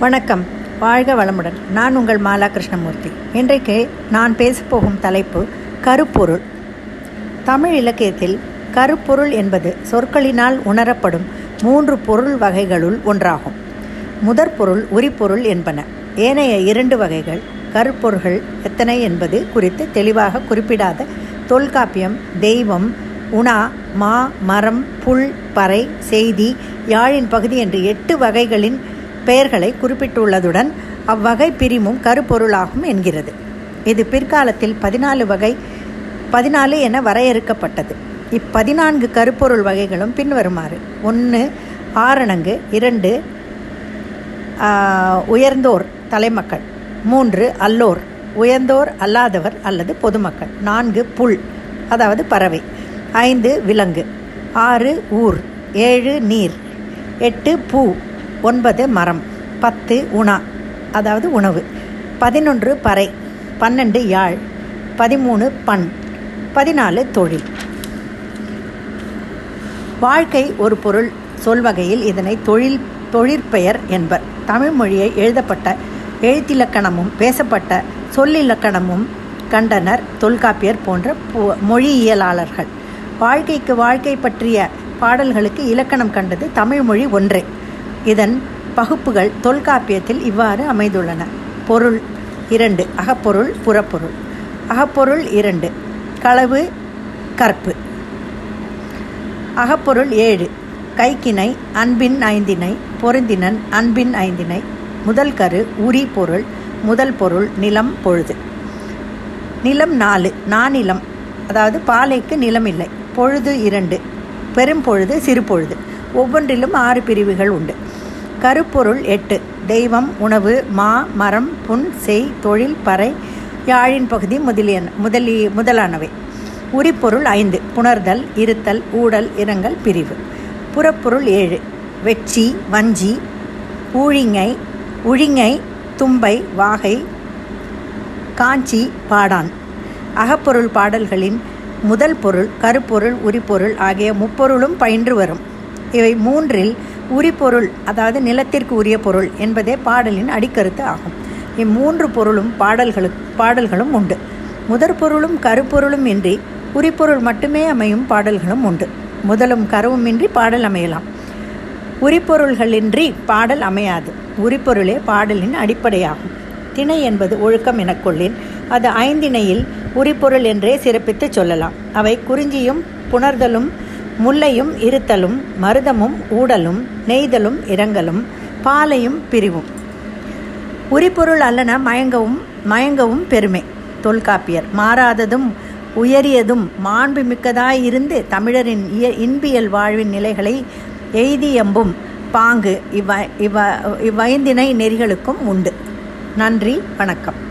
வணக்கம். வாழ்க வளமுடன். நான் உங்கள் மாலா கிருஷ்ணமூர்த்தி. இன்றைக்கு நான் பேசப்போகும் தலைப்பு கருப்பொருள். தமிழ் இலக்கியத்தில் கருப்பொருள் என்பது சொற்களினால் உணரப்படும் மூன்று பொருள் வகைகளுள் ஒன்றாகும். முதற்பொருள் உரிப்பொருள் என்பன. ஏனைய இரண்டு வகைகள் கருப்பொருள்கள் எத்தனை என்பது குறித்து தெளிவாக குறிப்பிடாத தொல்காப்பியம் தெய்வம் உணா மா மரம் புல் பறை செய்தி யாழின் பகுதி என்று எட்டு வகைகளின் பெயர்களை குறிப்பிட்டுள்ளதுடன் அவ்வகை பிரிமும் கருப்பொருளாகும் என்கிறது. இது பிற்காலத்தில் பதினாலு வகை பதினாலு என வரையறுக்கப்பட்டது. இப்பதினான்கு கருப்பொருள் வகைகளும் பின்வருமாறு. ஒன்று ஆரணங்கு. இரண்டு உயர்ந்தோர் தலைமக்கள். மூன்று அல்லோர். உயர்ந்தோர் அல்லாதவர் அல்லது பொதுமக்கள். நான்கு புல் அதாவது பறவை. ஐந்து விலங்கு. ஆறு ஊர். ஏழு நீர். எட்டு பூ. ஒன்பது மரம் பத்து உணா அதாவது உணவு. பதினொன்று பறை பன்னெண்டு யாழ் பதிமூணு பண் பதினாலு தொழில். வாழ்க்கை ஒரு பொருள் சொல்வகையில் இதனை தொழில் தொழிற்பெயர் என்பர். தமிழ் மொழியை எழுதப்பட்ட எழுத்திலக்கணமும் பேசப்பட்ட சொல்லிலக்கணமும் கண்டனர் தொல்காப்பியர் போன்ற மொழியியலாளர்கள். வாழ்க்கைக்கு வாழ்க்கை பற்றிய பாடல்களுக்கு இலக்கணம் கண்டது தமிழ் மொழி ஒன்றே. இதன் பகுப்புகள் தொல்காப்பியத்தில் இவ்வாறு அமைந்துள்ளன. பொருள் இரண்டு அகப்பொருள் புறப்பொருள். அகப்பொருள் இரண்டு களவு கற்பு. அகப்பொருள் ஏழு கைக்கிணை அன்பின் ஐந்தினை பொருந்தினன் அன்பின் ஐந்தினை முதல் கரு உரி பொருள் முதல் பொருள் நிலம் பொழுது. நிலம் நாலு நானிலம் அதாவது பாலைக்கு நிலம் இல்லை பொழுது இரண்டு பெரும்பொழுது சிறு பொழுது ஒவ்வொன்றிலும் ஆறு பிரிவுகள் உண்டு. கருப்பொருள் எட்டு. தெய்வம் உணவு மா மரம் புண் செய் தொழில் பறை யாழின் பகுதி முதலியன முதலி முதலானவை. உரிப்பொருள் ஐந்து. புணர்தல் இருத்தல் ஊடல் இரங்கல் பிரிவு. புறப்பொருள் ஏழு. வெட்சி வஞ்சி ஊழிங்கை உழிங்கை தும்பை வாகை காஞ்சி பாடான். அகப்பொருள் பாடல்களின் முதல் பொருள் கருப்பொருள் உரிப்பொருள் ஆகிய முப்பொருளும் பயின்று வரும். இவை மூன்றில் உரிபொருள் அதாவது நிலத்திற்கு உரிய பொருள் என்பதே பாடலின் அடிக்கருத்து ஆகும். இம்மூன்று பொருளும் பாடல்களுக்கு பாடல்களும் உண்டு. முதற் பொருளும் கருப்பொருளும் இன்றி உரிப்பொருள் மட்டுமே அமையும் பாடல்களும் உண்டு. முதலும் கருவுமின்றி பாடல் அமையலாம். உரிப்பொருள்களின்றி பாடல் அமையாது. உரிப்பொருளே பாடலின் அடிப்படையாகும். திணை என்பது ஒழுக்கம் எனக்கொள்ளின் அது ஐந்திணையில் உரிப்பொருள் என்றே சிறப்பித்து சொல்லலாம். அவை குறிஞ்சியும் புணர்தலும் முல்லையும் இருத்தலும் மருதமும் ஊடலும் நெய்தலும் இரங்கலும் பாலையும் பிரிவும். உரிபொருள் அல்லன மயங்கவும் மயங்கவும் பெருமை. தொல்காப்பியர் மாறாததும் உயரியதும் மாண்பு மிக்கதாயிருந்து தமிழரின் இய இன்பியல் வாழ்வின் நிலைகளை எய்தியம்பும் பாங்கு இவ்வ இவ்வ இவ்வைந்தினை நெறிகளுக்கும் உண்டு. நன்றி வணக்கம்.